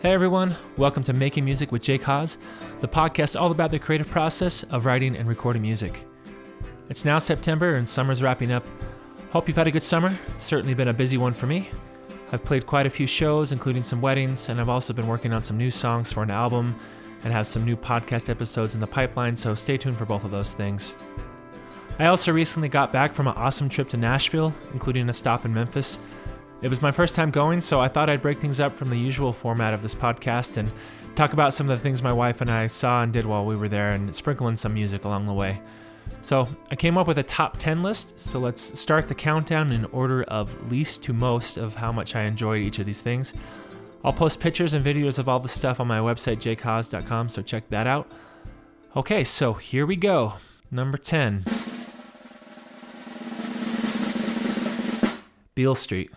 Hey everyone, welcome to Making Music with Jake Haas, the podcast all about the creative process of writing and recording music. It's now September and summer's wrapping up. Hope you've had a good summer. It's certainly been a busy one for me. I've played quite a few shows, including some weddings, and I've also been working on some new songs for an album and have some new podcast episodes in the pipeline, so stay tuned for both of those things. I also recently got back from an awesome trip to Nashville, including a stop in Memphis. It was my first time going, so I thought I'd break things up from the usual format of this podcast and talk about some of the things my wife and I saw and did while we were there and sprinkle in some music along the way. So, I came up with a top 10 list, so let's start the countdown in order of least to most of how much I enjoyed each of these things. I'll post pictures and videos of all the stuff on my website, jakehaas.com, so check that out. Okay, so here we go. Number 10 Beale Street.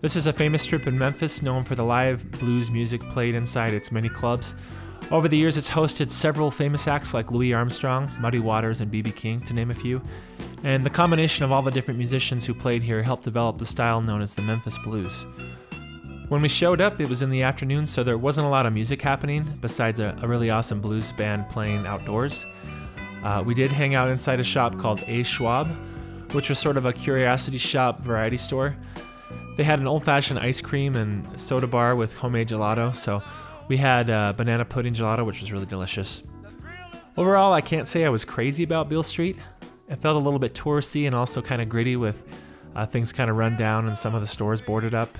This is a famous strip in Memphis known for the live blues music played inside its many clubs. Over the years, it's hosted several famous acts like Louis Armstrong, Muddy Waters, and B.B. King, to name a few. And the combination of all the different musicians who played here helped develop the style known as the Memphis Blues. When we showed up, it was in the afternoon, so there wasn't a lot of music happening besides a, a really awesome blues band playing outdoors. Uh, we did hang out inside a shop called A. Schwab, which was sort of a curiosity shop variety store. They had an old fashioned ice cream and soda bar with homemade gelato, so we had uh, banana pudding gelato, which was really delicious. Overall, I can't say I was crazy about Beale Street. It felt a little bit touristy and also kind of gritty with uh, things kind of run down and some of the stores boarded up.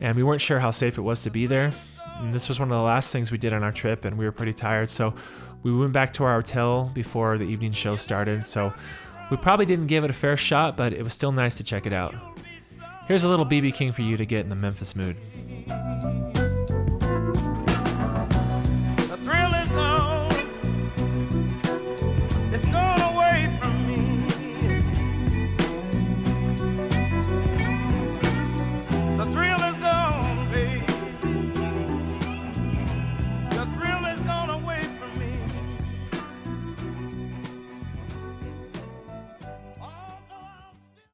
And we weren't sure how safe it was to be there. And this was one of the last things we did on our trip, and we were pretty tired, so we went back to our hotel before the evening show started. So we probably didn't give it a fair shot, but it was still nice to check it out. Here's a little BB King for you to get in the Memphis mood.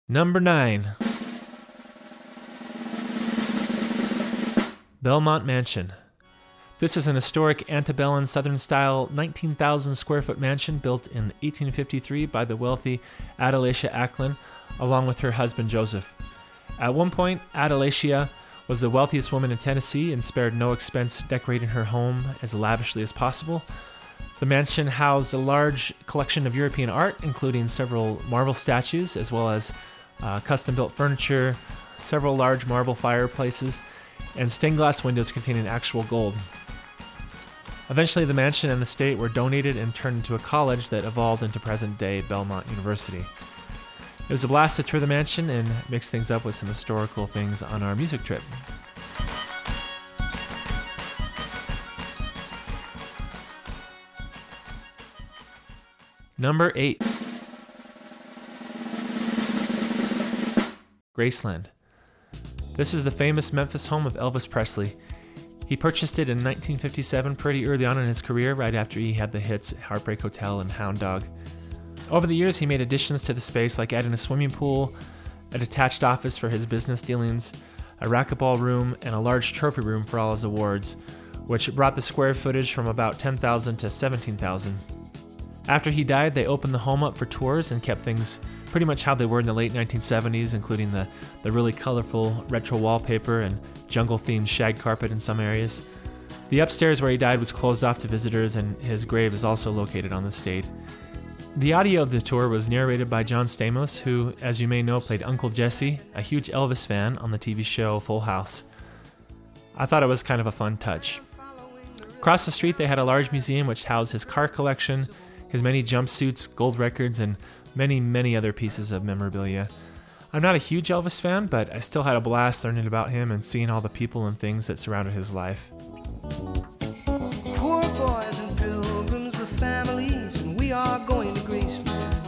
Number thrill Belmont Mansion. This is an historic antebellum Southern style 19,000 square foot mansion built in 1853 by the wealthy Adelicia Acklen along with her husband Joseph. At one point, Adelicia was the wealthiest woman in Tennessee and spared no expense decorating her home as lavishly as possible. The mansion housed a large collection of European art, including several marble statues, as well as uh, custom built furniture, several large marble fireplaces, and stained glass windows containing actual gold. Eventually, the mansion and estate were donated and turned into a college that evolved into present day Belmont University. It was a blast to tour the mansion and mix things up with some historical things on our music trip. Number 8 Graceland. This is the famous Memphis home of Elvis Presley. He purchased it in 1957, pretty early on in his career, right after he had the hits Heartbreak Hotel and Hound Dog. Over the years, he made additions to the space, like adding a swimming pool, a detached office for his business dealings, a racquetball room, and a large trophy room for all his awards, which brought the square footage from about 10,000 to 17,000. After he died, they opened the home up for tours and kept things pretty much how they were in the late 1970s, including the, the really colorful retro wallpaper and jungle themed shag carpet in some areas. The upstairs where he died was closed off to visitors, and his grave is also located on the state. The audio of the tour was narrated by John Stamos, who, as you may know, played Uncle Jesse, a huge Elvis fan on the TV show Full House. I thought it was kind of a fun touch. Across the street, they had a large museum which housed his car collection, his many jumpsuits, gold records, and many, many other pieces of memorabilia. I'm not a huge Elvis fan, but I still had a blast learning about him and seeing all the people and things that surrounded his life. Poor boys and pilgrims with families, and we are going to Graceland.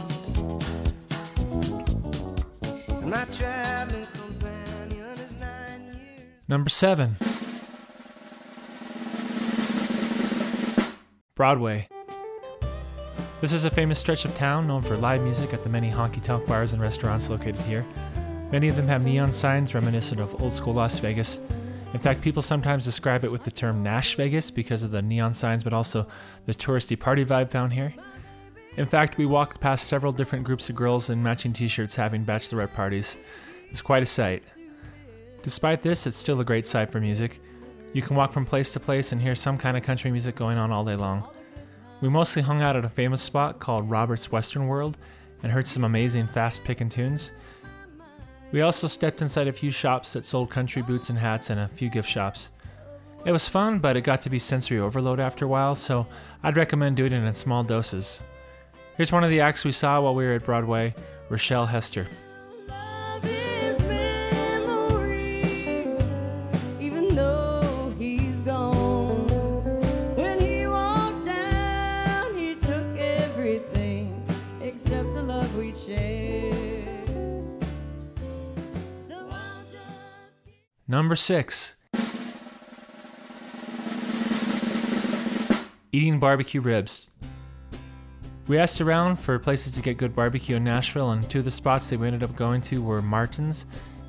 My traveling companion is nine years. Number 7 Broadway. This is a famous stretch of town known for live music at the many honky tonk bars and restaurants located here. Many of them have neon signs reminiscent of old school Las Vegas. In fact, people sometimes describe it with the term Nash Vegas because of the neon signs, but also the touristy party vibe found here. In fact, we walked past several different groups of girls in matching t shirts having bachelorette parties. It was quite a sight. Despite this, it's still a great site for music. You can walk from place to place and hear some kind of country music going on all day long. We mostly hung out at a famous spot called Robert's Western World and heard some amazing fast picking tunes. We also stepped inside a few shops that sold country boots and hats and a few gift shops. It was fun, but it got to be sensory overload after a while, so I'd recommend doing it in small doses. Here's one of the acts we saw while we were at Broadway Rochelle Hester. Number six. Eating barbecue ribs. We asked around for places to get good barbecue in Nashville, and two of the spots that we ended up going to were Martin's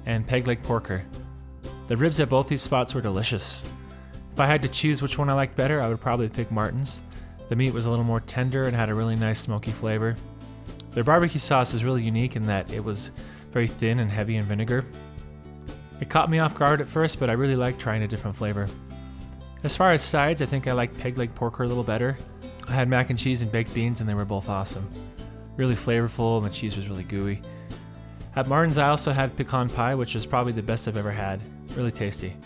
and Peg Leg Porker. The ribs at both these spots were delicious. If I had to choose which one I liked better, I would probably pick Martin's. The meat was a little more tender and had a really nice smoky flavor. Their barbecue sauce was really unique in that it was very thin and heavy in vinegar. It caught me off guard at first, but I really liked trying a different flavor. As far as sides, I think I liked peg leg porker a little better. I had mac and cheese and baked beans, and they were both awesome. Really flavorful, and the cheese was really gooey. At Martin's, I also had pecan pie, which was probably the best I've ever had. Really tasty.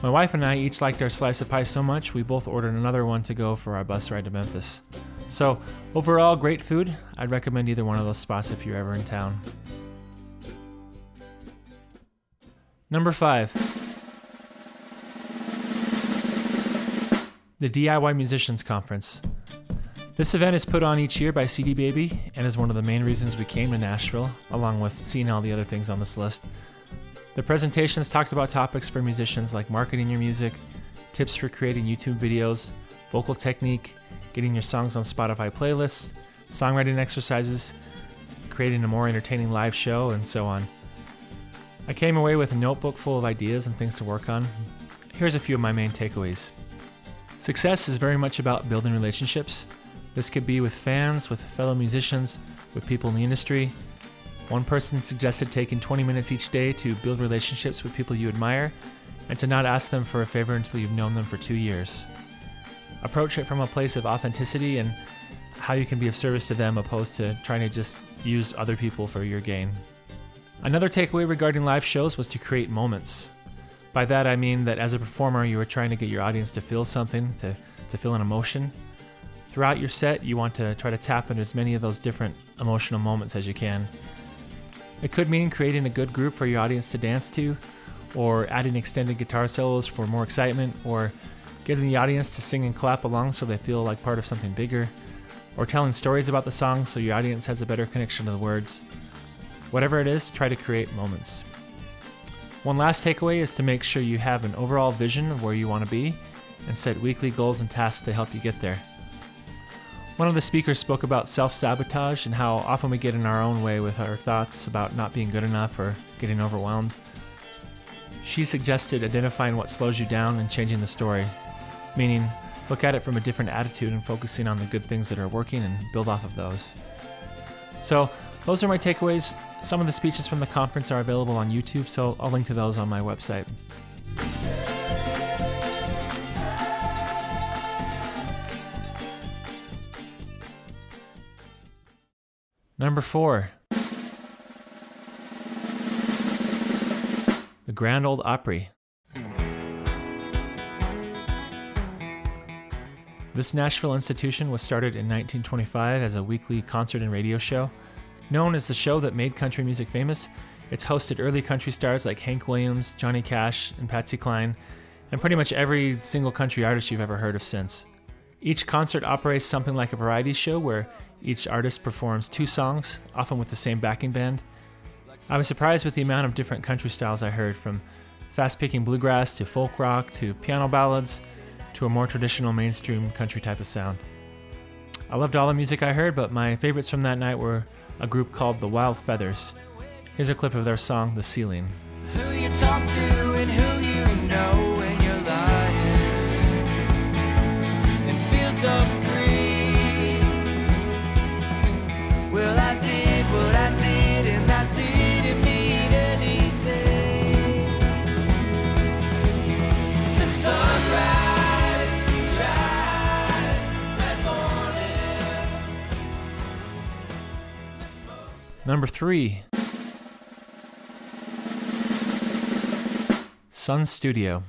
My wife and I each liked our slice of pie so much, we both ordered another one to go for our bus ride to Memphis. So, overall, great food. I'd recommend either one of those spots if you're ever in town. Number five. The DIY Musicians Conference. This event is put on each year by CD Baby and is one of the main reasons we came to Nashville, along with seeing all the other things on this list. The presentations talked about topics for musicians like marketing your music, tips for creating YouTube videos, vocal technique, getting your songs on Spotify playlists, songwriting exercises, creating a more entertaining live show, and so on. I came away with a notebook full of ideas and things to work on. Here's a few of my main takeaways. Success is very much about building relationships. This could be with fans, with fellow musicians, with people in the industry. One person suggested taking 20 minutes each day to build relationships with people you admire and to not ask them for a favor until you've known them for two years. Approach it from a place of authenticity and how you can be of service to them opposed to trying to just use other people for your gain. Another takeaway regarding live shows was to create moments. By that I mean that as a performer, you are trying to get your audience to feel something, to, to feel an emotion. Throughout your set, you want to try to tap into as many of those different emotional moments as you can. It could mean creating a good group for your audience to dance to, or adding extended guitar solos for more excitement, or getting the audience to sing and clap along so they feel like part of something bigger, or telling stories about the song so your audience has a better connection to the words. Whatever it is, try to create moments. One last takeaway is to make sure you have an overall vision of where you want to be and set weekly goals and tasks to help you get there. One of the speakers spoke about self sabotage and how often we get in our own way with our thoughts about not being good enough or getting overwhelmed. She suggested identifying what slows you down and changing the story, meaning look at it from a different attitude and focusing on the good things that are working and build off of those. So, those are my takeaways. Some of the speeches from the conference are available on YouTube, so I'll link to those on my website. Number four. The Grand Old Opry. This Nashville institution was started in 1925 as a weekly concert and radio show. Known as the show that made country music famous, it's hosted early country stars like Hank Williams, Johnny Cash, and Patsy Cline, and pretty much every single country artist you've ever heard of since. Each concert operates something like a variety show where each artist performs two songs, often with the same backing band. I was surprised with the amount of different country styles I heard, from fast picking bluegrass to folk rock to piano ballads to a more traditional mainstream country type of sound. I loved all the music I heard, but my favorites from that night were a group called the Wild Feathers. Here's a clip of their song, The Ceiling. Number three Sun Studio.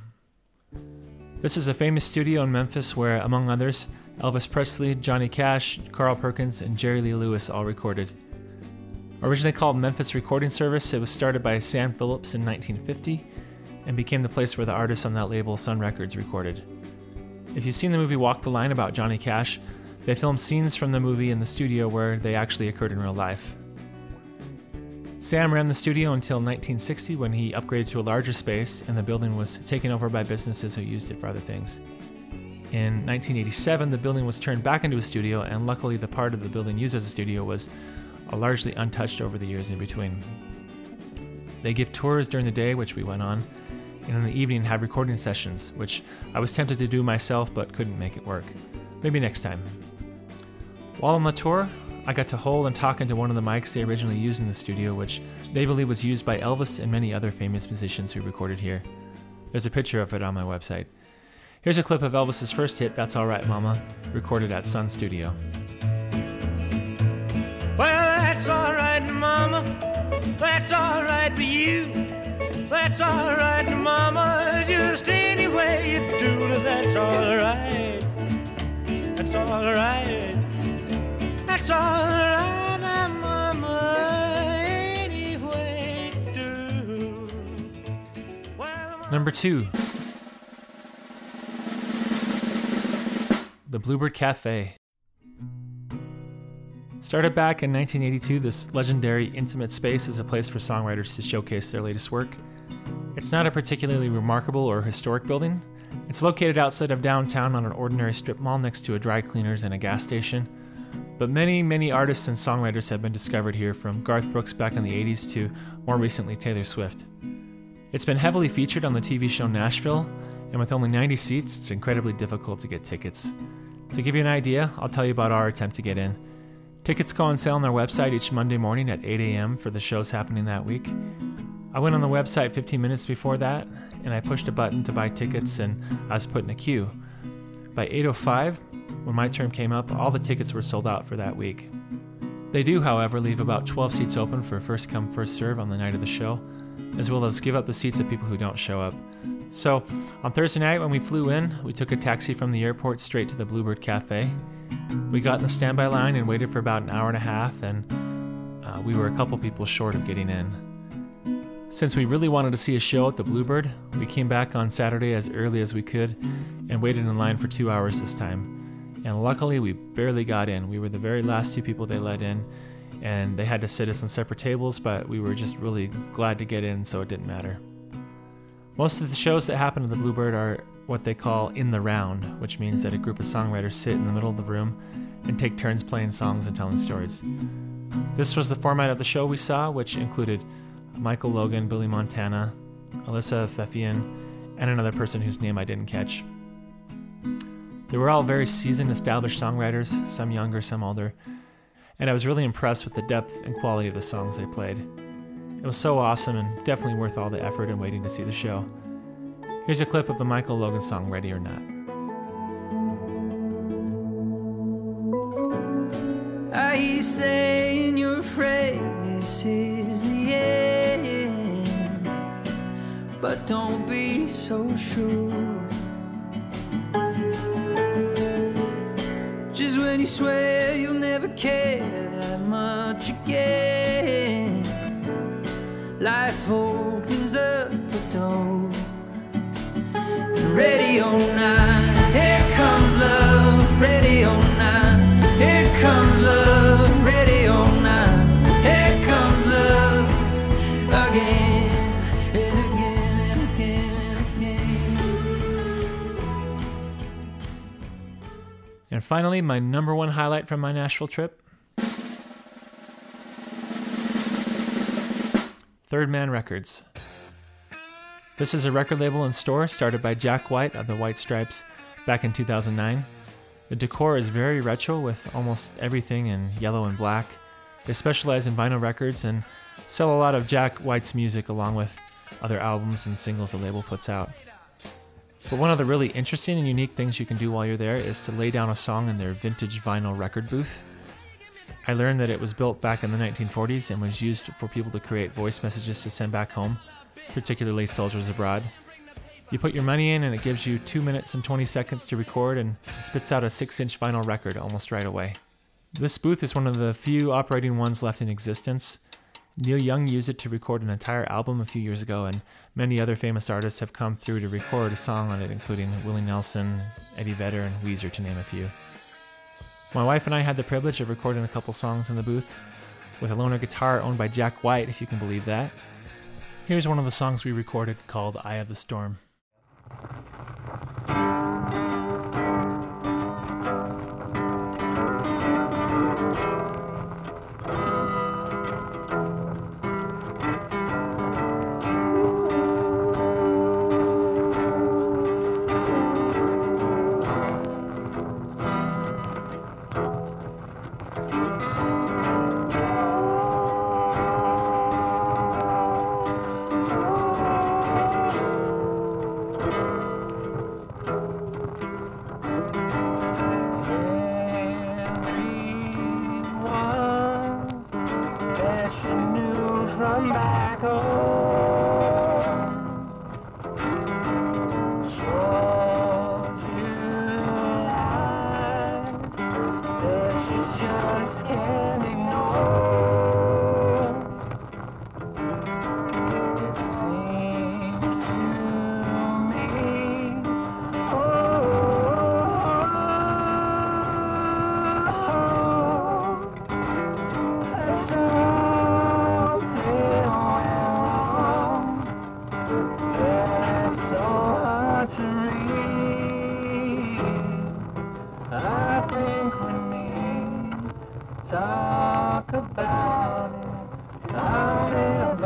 This is a famous studio in Memphis where, among others, Elvis Presley, Johnny Cash, Carl Perkins, and Jerry Lee Lewis all recorded. Originally called Memphis Recording Service, it was started by Sam Phillips in 1950 and became the place where the artists on that label, Sun Records, recorded. If you've seen the movie Walk the Line about Johnny Cash, they filmed scenes from the movie in the studio where they actually occurred in real life. Sam ran the studio until 1960 when he upgraded to a larger space and the building was taken over by businesses who used it for other things. In 1987, the building was turned back into a studio, and luckily, the part of the building used as a studio was largely untouched over the years in between. They give tours during the day, which we went on, and in the evening have recording sessions, which I was tempted to do myself but couldn't make it work. Maybe next time. While on the tour, I got to hold and talk into one of the mics they originally used in the studio, which they believe was used by Elvis and many other famous musicians who recorded here. There's a picture of it on my website. Here's a clip of Elvis's first hit, That's Alright Mama, recorded at Sun Studio. Well, that's all right, Mama. That's all right for you. That's all right, Mama. Just any way you do that's all right. That's all Number two The Bluebird Cafe. Started back in 1982, this legendary intimate space is a place for songwriters to showcase their latest work. It's not a particularly remarkable or historic building. It's located outside of downtown on an ordinary strip mall next to a dry cleaners and a gas station. But many, many artists and songwriters have been discovered here, from Garth Brooks back in the 80s to more recently Taylor Swift. It's been heavily featured on the TV show Nashville, and with only 90 seats, it's incredibly difficult to get tickets. To give you an idea, I'll tell you about our attempt to get in. Tickets go on sale on their website each Monday morning at 8 a.m. for the shows happening that week. I went on the website 15 minutes before that, and I pushed a button to buy tickets, and I was put in a queue. By 8:05, when my term came up, all the tickets were sold out for that week. They do, however, leave about 12 seats open for first come, first serve on the night of the show, as well as give up the seats of people who don't show up. So, on Thursday night when we flew in, we took a taxi from the airport straight to the Bluebird Cafe. We got in the standby line and waited for about an hour and a half, and uh, we were a couple people short of getting in. Since we really wanted to see a show at the Bluebird, we came back on Saturday as early as we could and waited in line for two hours this time. And luckily, we barely got in. We were the very last two people they let in, and they had to sit us on separate tables, but we were just really glad to get in, so it didn't matter. Most of the shows that happen at the Bluebird are what they call in the round, which means that a group of songwriters sit in the middle of the room and take turns playing songs and telling stories. This was the format of the show we saw, which included Michael Logan, Billy Montana, Alyssa Fefian, and another person whose name I didn't catch. They were all very seasoned, established songwriters, some younger, some older, and I was really impressed with the depth and quality of the songs they played. It was so awesome and definitely worth all the effort and waiting to see the show. Here's a clip of the Michael Logan song Ready or Not. Hear you saying you're afraid this is the end, but don't be so sure. When you swear you'll never care that much again, life opens finally, my number one highlight from my Nashville trip Third Man Records. This is a record label and store started by Jack White of the White Stripes back in 2009. The decor is very retro with almost everything in yellow and black. They specialize in vinyl records and sell a lot of Jack White's music along with other albums and singles the label puts out. But one of the really interesting and unique things you can do while you're there is to lay down a song in their vintage vinyl record booth. I learned that it was built back in the 1940s and was used for people to create voice messages to send back home, particularly soldiers abroad. You put your money in and it gives you 2 minutes and 20 seconds to record and it spits out a 6 inch vinyl record almost right away. This booth is one of the few operating ones left in existence. Neil Young used it to record an entire album a few years ago, and many other famous artists have come through to record a song on it, including Willie Nelson, Eddie Vedder, and Weezer, to name a few. My wife and I had the privilege of recording a couple songs in the booth with a loaner guitar owned by Jack White, if you can believe that. Here's one of the songs we recorded called Eye of the Storm.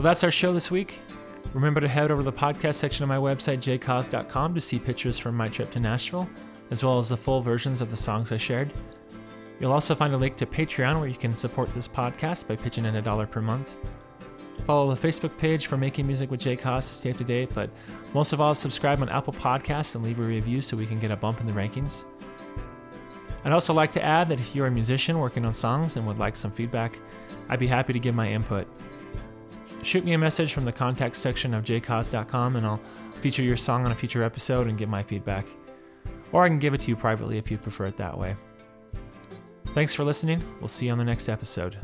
So that's our show this week. Remember to head over to the podcast section of my website, jakehaas.com, to see pictures from my trip to Nashville, as well as the full versions of the songs I shared. You'll also find a link to Patreon where you can support this podcast by pitching in a dollar per month. Follow the Facebook page for Making Music with Jake Haas to stay up to date, but most of all, subscribe on Apple Podcasts and leave a review so we can get a bump in the rankings. I'd also like to add that if you're a musician working on songs and would like some feedback, I'd be happy to give my input. Shoot me a message from the contact section of jakehaas.com and I'll feature your song on a future episode and get my feedback. Or I can give it to you privately if you prefer it that way. Thanks for listening. We'll see you on the next episode.